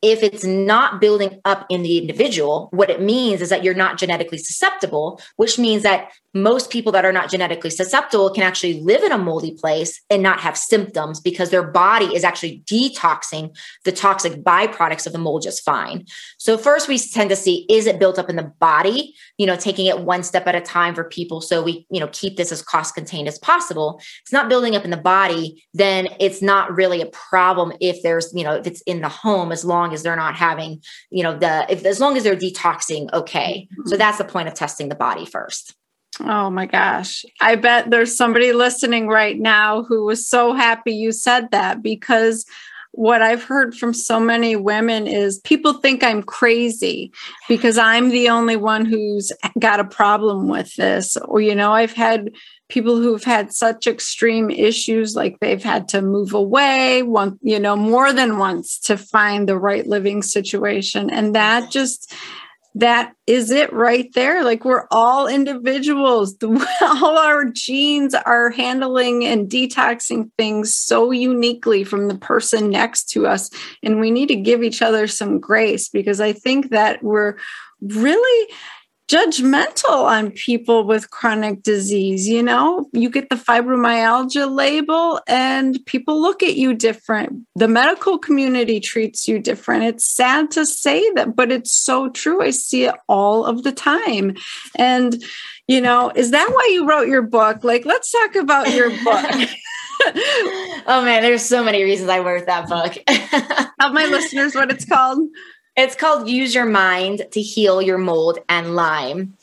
if it's not building up in the individual, what it means is that you're not genetically susceptible, which means that most people that are not genetically susceptible can actually live in a moldy place and not have symptoms because their body is actually detoxing the toxic byproducts of the mold just fine. So, first, we tend to see is it built up in the body, you know, taking it one step at a time for people. So, we, you know, keep this as cost contained as possible. It's not building up in the body, then it's not really a problem if there's, you know, if it's in the home as long as they're not having, you know, the, if as long as they're detoxing, okay. So, mm-hmm. that's the point of testing the body first. Oh my gosh. I bet there's somebody listening right now who was so happy you said that because what I've heard from so many women is people think I'm crazy because I'm the only one who's got a problem with this. Or, you know, I've had people who've had such extreme issues, like they've had to move away one, you know, more than once to find the right living situation. And that just, that is it right there. Like we're all individuals. <laughs> all our genes are handling and detoxing things so uniquely from the person next to us. And we need to give each other some grace because I think that we're really judgmental on people with chronic disease. You know, you get the fibromyalgia label and people look at you different. The medical community treats you different. It's sad to say that, but it's so true. I see it all of the time. And, you know, is that why you wrote your book? Like, let's talk about your book. <laughs> <laughs> oh man, there's so many reasons I wrote that book. Tell my listeners what it's called. It's called Use Your Mind to Heal Your Mold and Lyme.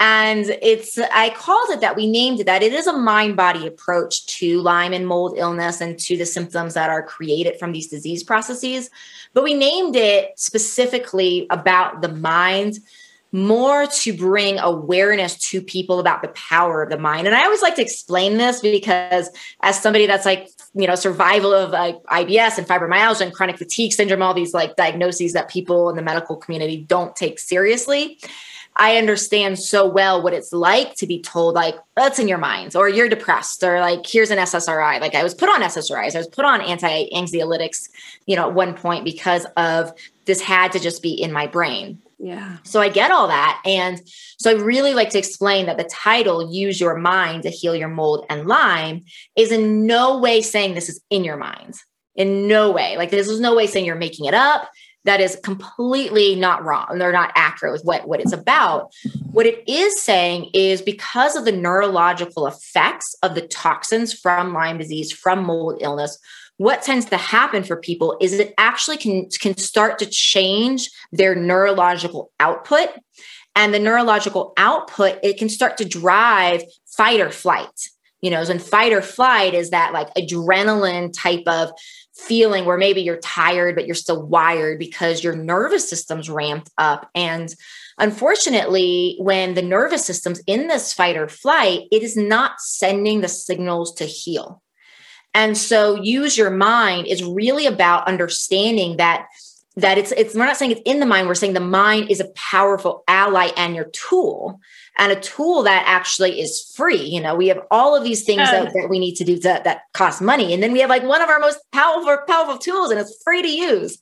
And it's, I called it that, we named it that. It is a mind body approach to Lyme and mold illness and to the symptoms that are created from these disease processes. But we named it specifically about the mind more to bring awareness to people about the power of the mind. And I always like to explain this because as somebody that's like, you know, survival of like IBS and fibromyalgia and chronic fatigue syndrome, all these like diagnoses that people in the medical community don't take seriously. I understand so well what it's like to be told, like, that's in your mind, or you're depressed, or like, here's an SSRI. Like, I was put on SSRIs, I was put on anti anxiolytics, you know, at one point because of this had to just be in my brain. Yeah. So I get all that. And so I really like to explain that the title, Use Your Mind to Heal Your Mold and Lyme, is in no way saying this is in your mind. In no way. Like, this is no way saying you're making it up that is completely not wrong. They're not accurate with what, what it's about. What it is saying is because of the neurological effects of the toxins from Lyme disease, from mold illness, what tends to happen for people is it actually can, can start to change their neurological output. And the neurological output, it can start to drive fight or flight. You know, and fight or flight is that like adrenaline type of feeling where maybe you're tired, but you're still wired because your nervous system's ramped up. And unfortunately, when the nervous system's in this fight or flight, it is not sending the signals to heal. And so use your mind is really about understanding that that it's it's we're not saying it's in the mind we're saying the mind is a powerful ally and your tool. And a tool that actually is free you know we have all of these things that, that, we need to do that, that cost money. And then we have like one of our most powerful powerful tools and it's free to use.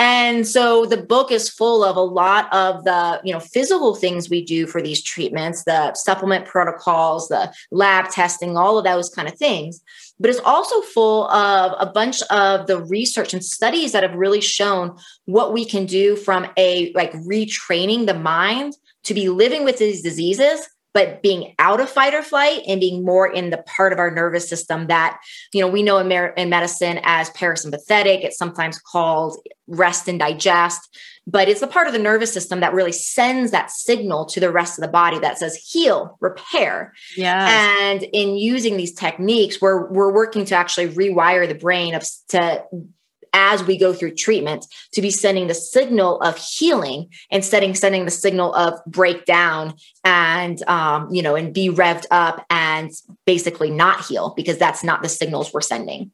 And so the book is full of a lot of the you know physical things we do for these treatments the supplement protocols the lab testing all of those kind of things but it's also full of a bunch of the research and studies that have really shown what we can do from a like retraining the mind to be living with these diseases but being out of fight or flight and being more in the part of our nervous system that you know we know in, mer- in medicine as parasympathetic. It's sometimes called rest and digest but it's the part of the nervous system that really sends that signal to the rest of the body that says heal repair. Yeah and in using these techniques we're we're working to actually rewire the brain of to as we go through treatment to be sending the signal of healing instead of sending the signal of breakdown and um, you know and be revved up and basically not heal because that's not the signals we're sending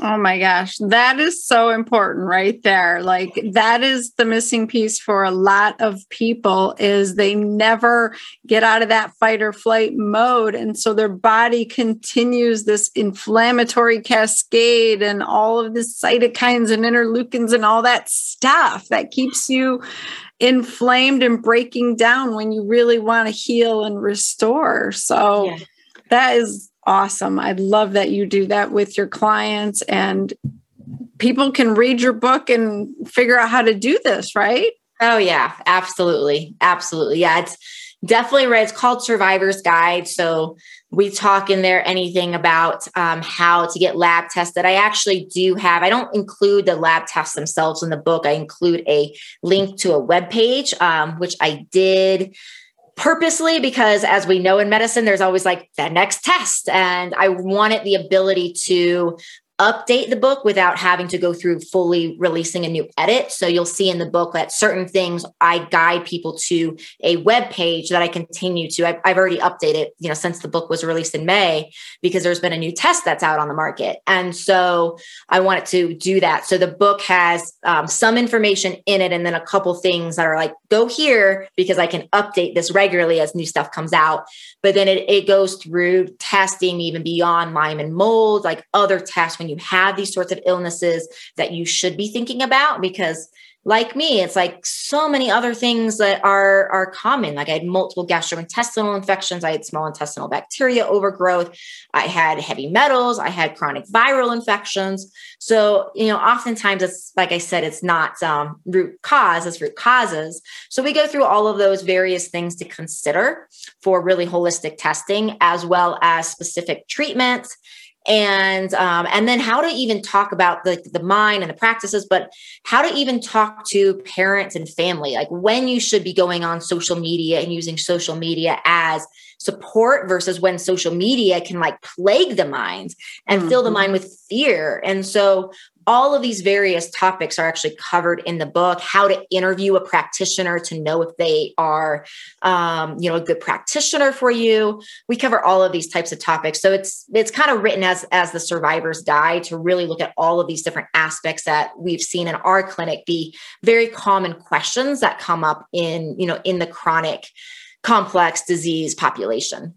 Oh my gosh, that is so important right there. Like that is the missing piece for a lot of people is they never get out of that fight or flight mode and so their body continues this inflammatory cascade and all of the cytokines and interleukins and all that stuff that keeps you inflamed and breaking down when you really want to heal and restore. So yeah. that is awesome. I love that you do that with your clients and people can read your book and figure out how to do this, right? Oh yeah, absolutely. Absolutely. Yeah, it's definitely right. It's called Survivor's Guide. So we talk in there anything about um, how to get lab tested. I actually do have, I don't include the lab tests themselves in the book. I include a link to a web page, um, which I did purposely because as we know in medicine there's always like the next test. And i wanted the ability to update the book without having to go through fully releasing a new edit. So you'll see in the book that certain things I guide people to a web page that I continue to. I've, I've, already updated, you know, since the book was released in May because there's been a new test that's out on the market, and so I wanted to do that. So the book has um, some information in it, and then a couple things that are like go here because I can update this regularly as new stuff comes out. But then it, it goes through testing even beyond Lyme and mold, like other tests when you have these sorts of illnesses that you should be thinking about because like me it's like so many other things that are are common. Like i had multiple gastrointestinal infections. I had small intestinal bacteria overgrowth. I had heavy metals. I had chronic viral infections. So you know oftentimes it's like i said it's not um, root cause it's root causes. So we go through all of those various things to consider for really holistic testing as well as specific treatments and um, and then how to even talk about the, the mind and the practices but how to even talk to parents and family like when you should be going on social media and using social media as support versus when social media can like plague the mind and mm-hmm. fill the mind with fear and so all of these various topics are actually covered in the book how to interview a practitioner to know if they are um, you know a good practitioner for you we cover all of these types of topics so it's it's kind of written as as the survivor's guide to really look at all of these different aspects that we've seen in our clinic be very common questions that come up in you know in the chronic complex disease population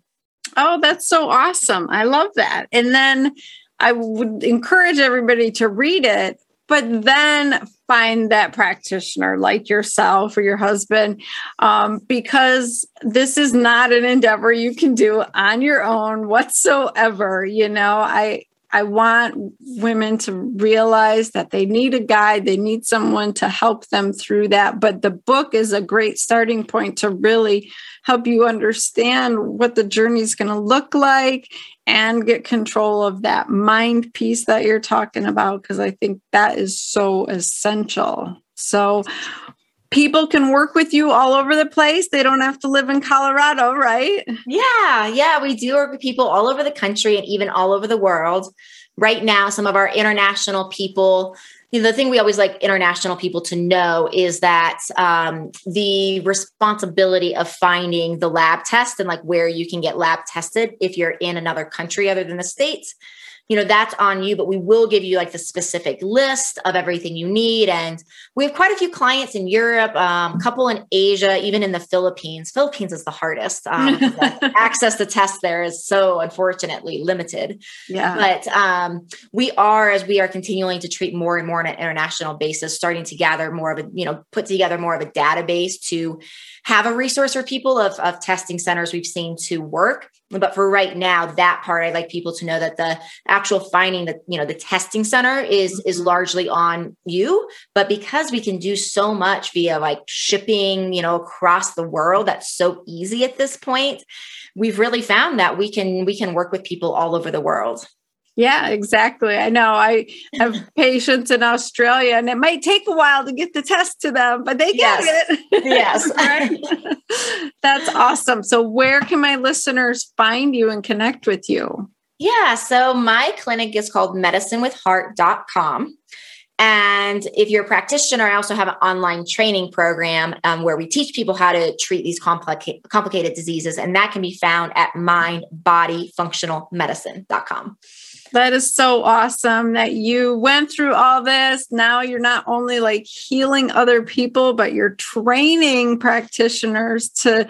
Oh, that's so awesome. I love that. And then I would encourage everybody to read it, but then find that practitioner like yourself or your husband, um, because this is not an endeavor you can do on your own whatsoever. You know, I I want women to realize that they need a guide, they need someone to help them through that. But the book is a great starting point to really help you understand what the journey is going to look like and get control of that mind piece that you're talking about, because I think that is so essential. So, people can work with you all over the place. They don't have to live in Colorado, right? Yeah, yeah, we do work with people all over the country and even all over the world. Right now, some of our international people, you know, the thing we always like international people to know is that um, the responsibility of finding the lab test and like where you can get lab tested if you're in another country other than the States you know that's on you but we will give you like the specific list of everything you need. And we have quite a few clients in europe um, a couple in asia even in the philippines. Philippines is the hardest um, <laughs> access to tests there is so unfortunately limited. Yeah. But um, we are as we are continuing to treat more and more on an international basis starting to gather more of a you know put together more of a database to have a resource for people of, of testing centers we've seen to work. But for right now that part i'd like people to know that the actual finding that you know the testing center is is mm-hmm. largely on you. But because we can do so much via like shipping you know across the world that's so easy at this point we've really found that we can we can work with people all over the world yeah, exactly. I know. I have <laughs> patients in Australia, and it might take a while to get the test to them, but they get yes. it. Yes. <laughs> That's awesome. So, where can my listeners find you and connect with you? Yeah. So, my clinic is called medicinewithheart.com. And if you're a practitioner, I also have an online training program um, where we teach people how to treat these complica- complicated diseases. And that can be found at mindbodyfunctionalmedicine.com. That is so awesome that you went through all this. Now you're not only like healing other people, but you're training practitioners to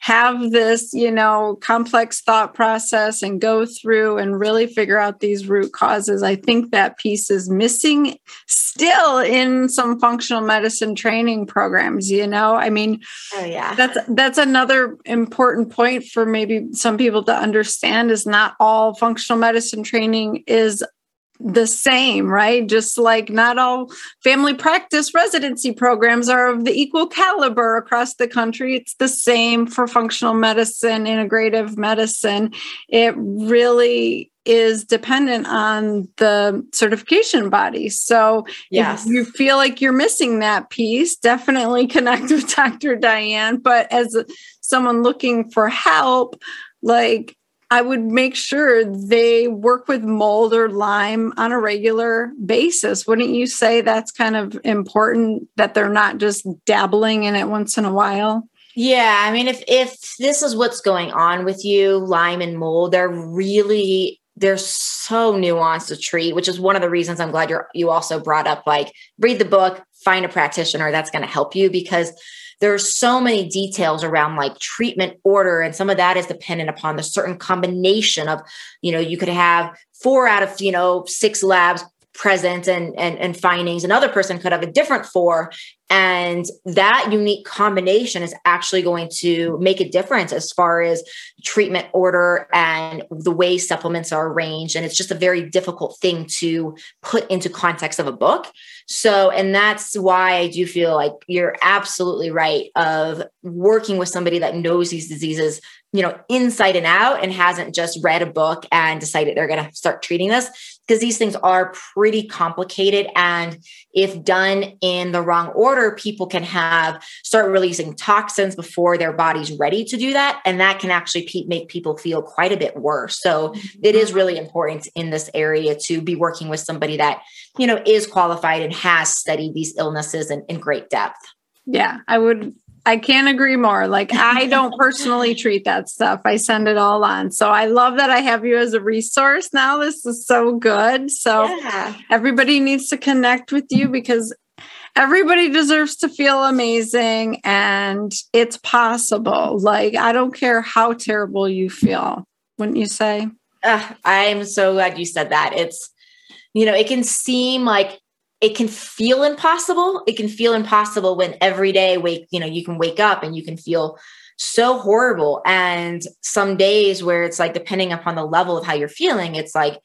have this, you know, complex thought process and go through and really figure out these root causes. I think that piece is missing still in some functional medicine training programs, you know. I mean, oh yeah. That's that's another important point for maybe some people to understand is not all functional medicine training is the same, right? Just like not all family practice residency programs are of the equal caliber across the country. It's the same for functional medicine, integrative medicine. It really is dependent on the certification body. So yes. if you feel like you're missing that piece, definitely <laughs> connect with Dr. Diane. But as someone looking for help, like I would make sure they work with mold or Lyme on a regular basis. Wouldn't you say that's kind of important that they're not just dabbling in it once in a while? Yeah, I mean, if if this is what's going on with you, Lyme and mold, they're really they're so nuanced to treat, which is one of the reasons I'm glad you're you also brought up like read the book, find a practitioner that's going to help you because there are so many details around like treatment order and some of that is dependent upon the certain combination of you know you could have four out of you know six labs present and, and and findings another person could have a different four. And that unique combination is actually going to make a difference as far as treatment order and the way supplements are arranged. And it's just a very difficult thing to put into context of a book. So and that's why i do feel like you're absolutely right of working with somebody that knows these diseases you know inside and out and hasn't just read a book and decided they're going to start treating this because these things are pretty complicated. And if done in the wrong order, people can have start releasing toxins before their body's ready to do that. And that can actually pe- make people feel quite a bit worse. So mm-hmm. it is really important in this area to be working with somebody that, you know, is qualified and has studied these illnesses in, in great depth. Yeah, I would I can't agree more. Like I don't personally <laughs> treat that stuff. I send it all on. So I love that I have you as a resource now. This is so good. So yeah. everybody needs to connect with you because everybody deserves to feel amazing and it's possible. Like I don't care how terrible you feel. Wouldn't you say? Uh, I'm so glad you said that. It's you know, it can seem like it can feel impossible. It can feel impossible when every day wake, you know, you can wake up and you can feel so horrible. And some days where it's like, depending upon the level of how you're feeling, it's like,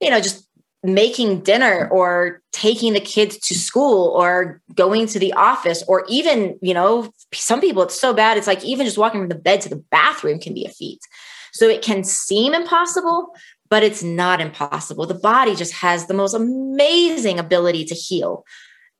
you know, just making dinner or taking the kids to school or going to the office or even, you know, some people it's so bad. It's like even just walking from the bed to the bathroom can be a feat. So it can seem impossible, but it's not impossible. The body just has the most amazing ability to heal.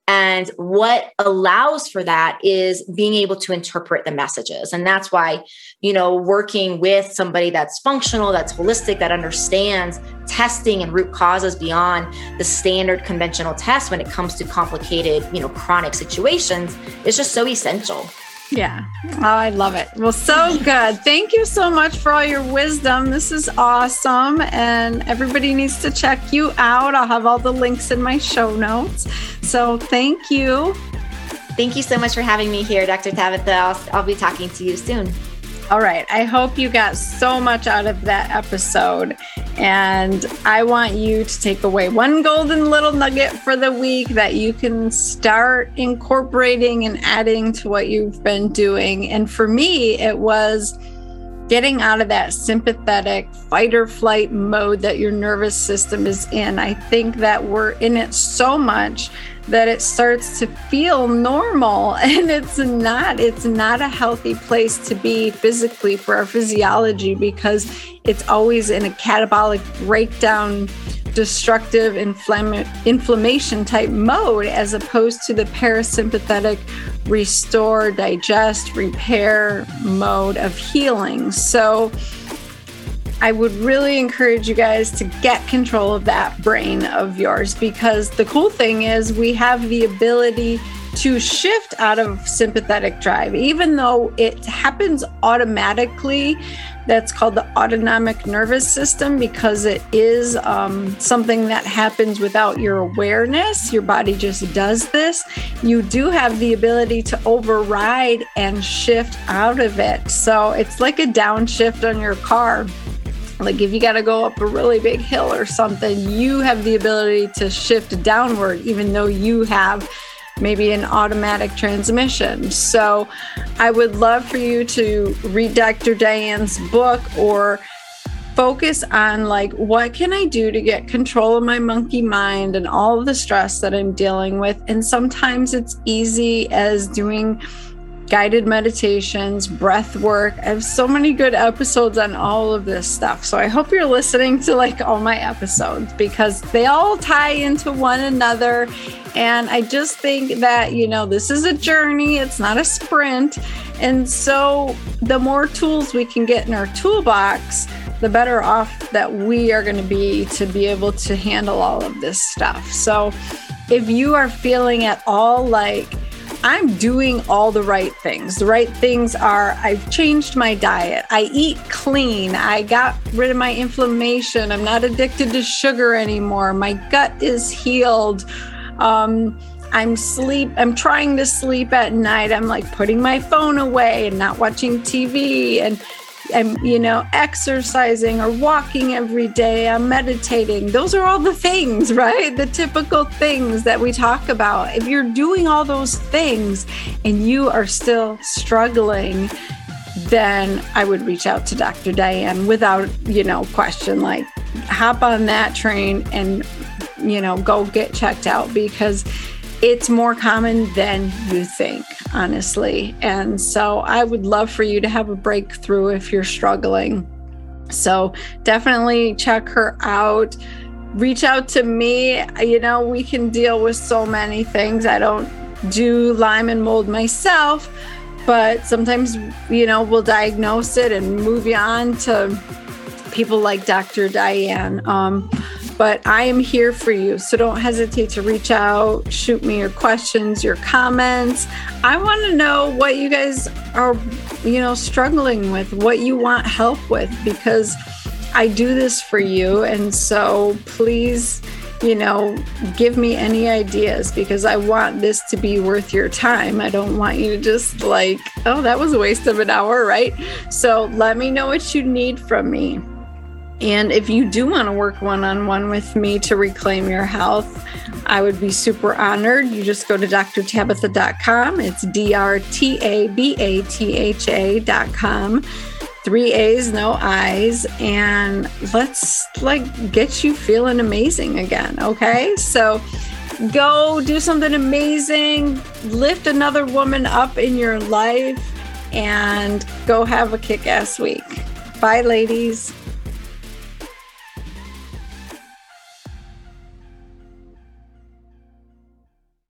And what allows for that is being able to interpret the messages. And that's why, you know, working with somebody that's functional, that's holistic, that understands testing and root causes beyond the standard conventional test when it comes to complicated, you know, chronic situations is just so essential. Yeah. Oh, I love it. Well, so good. Thank you so much for all your wisdom. This is awesome. And everybody needs to check you out. I'll have all the links in my show notes. So thank you. Thank you so much for having me here, Dr. Tabitha. I'll, I'll be talking to you soon. All right. I hope you got so much out of that episode. And I want you to take away one golden little nugget for the week that you can start incorporating and adding to what you've been doing. And for me, it was getting out of that sympathetic fight or flight mode that your nervous system is in. I think that we're in it so much that it starts to feel normal <laughs> and it's not it's not a healthy place to be physically for our physiology because it's always in a catabolic breakdown destructive inflama- inflammation type mode as opposed to the parasympathetic restore digest repair mode of healing so I would really encourage you guys to get control of that brain of yours because the cool thing is we have the ability to shift out of sympathetic drive, even though it happens automatically. That's called the autonomic nervous system because it is um, something that happens without your awareness. Your body just does this. You do have the ability to override and shift out of it. So it's like a downshift on your car like if you got to go up a really big hill or something, you have the ability to shift downward, even though you have maybe an automatic transmission. So I would love for you to read Dr. Diane's book or focus on like what can I do to get control of my monkey mind and all the stress that I'm dealing with. And sometimes it's easy as doing guided meditations, breath work. I have so many good episodes on all of this stuff. So I hope you're listening to like all my episodes because they all tie into one another. And I just think that, you know, this is a journey, it's not a sprint. And so the more tools we can get in our toolbox, the better off that we are going to be to be able to handle all of this stuff. So if you are feeling at all like, I'm doing all the right things. The right things are I've changed my diet. I eat clean. I got rid of my inflammation. I'm not addicted to sugar anymore. My gut is healed. Um, I'm sleep I'm trying to sleep at night. I'm like putting my phone away and not watching TV and I'm, you know, exercising or walking every day, I'm meditating. Those are all the things, <laughs> right? The typical things that we talk about. If you're doing all those things and you are still struggling, then I would reach out to Dr. Diane without, you know, question. Like, hop on that train and, you know, go get checked out because it's more common than you think, honestly. And so I would love for you to have a breakthrough if you're struggling. So definitely check her out. reach out to me. You know, we can deal with so many things. I don't do Lyme and mold myself, but sometimes, you know, we'll diagnose it and move you on to people like Dr. Diane. Um, but I am here for you. So don't hesitate to reach out, shoot me your questions, your comments. I want to know what you guys are, you know, struggling with, what you want help with, because I do this for you. And so please, you know, give me any ideas because I want this to be worth your time. I don't want you to just like, oh, that was a waste of an hour, right? So let me know what you need from me. And if you do want to work one on one with me to reclaim your health, I would be super honored. You just go to drtabitha.com. It's D R T A B A T H A.com. Three A's, no I's. And let's like get you feeling amazing again. Okay. So go do something amazing, lift another woman up in your life, and go have a kick ass week. Bye, ladies.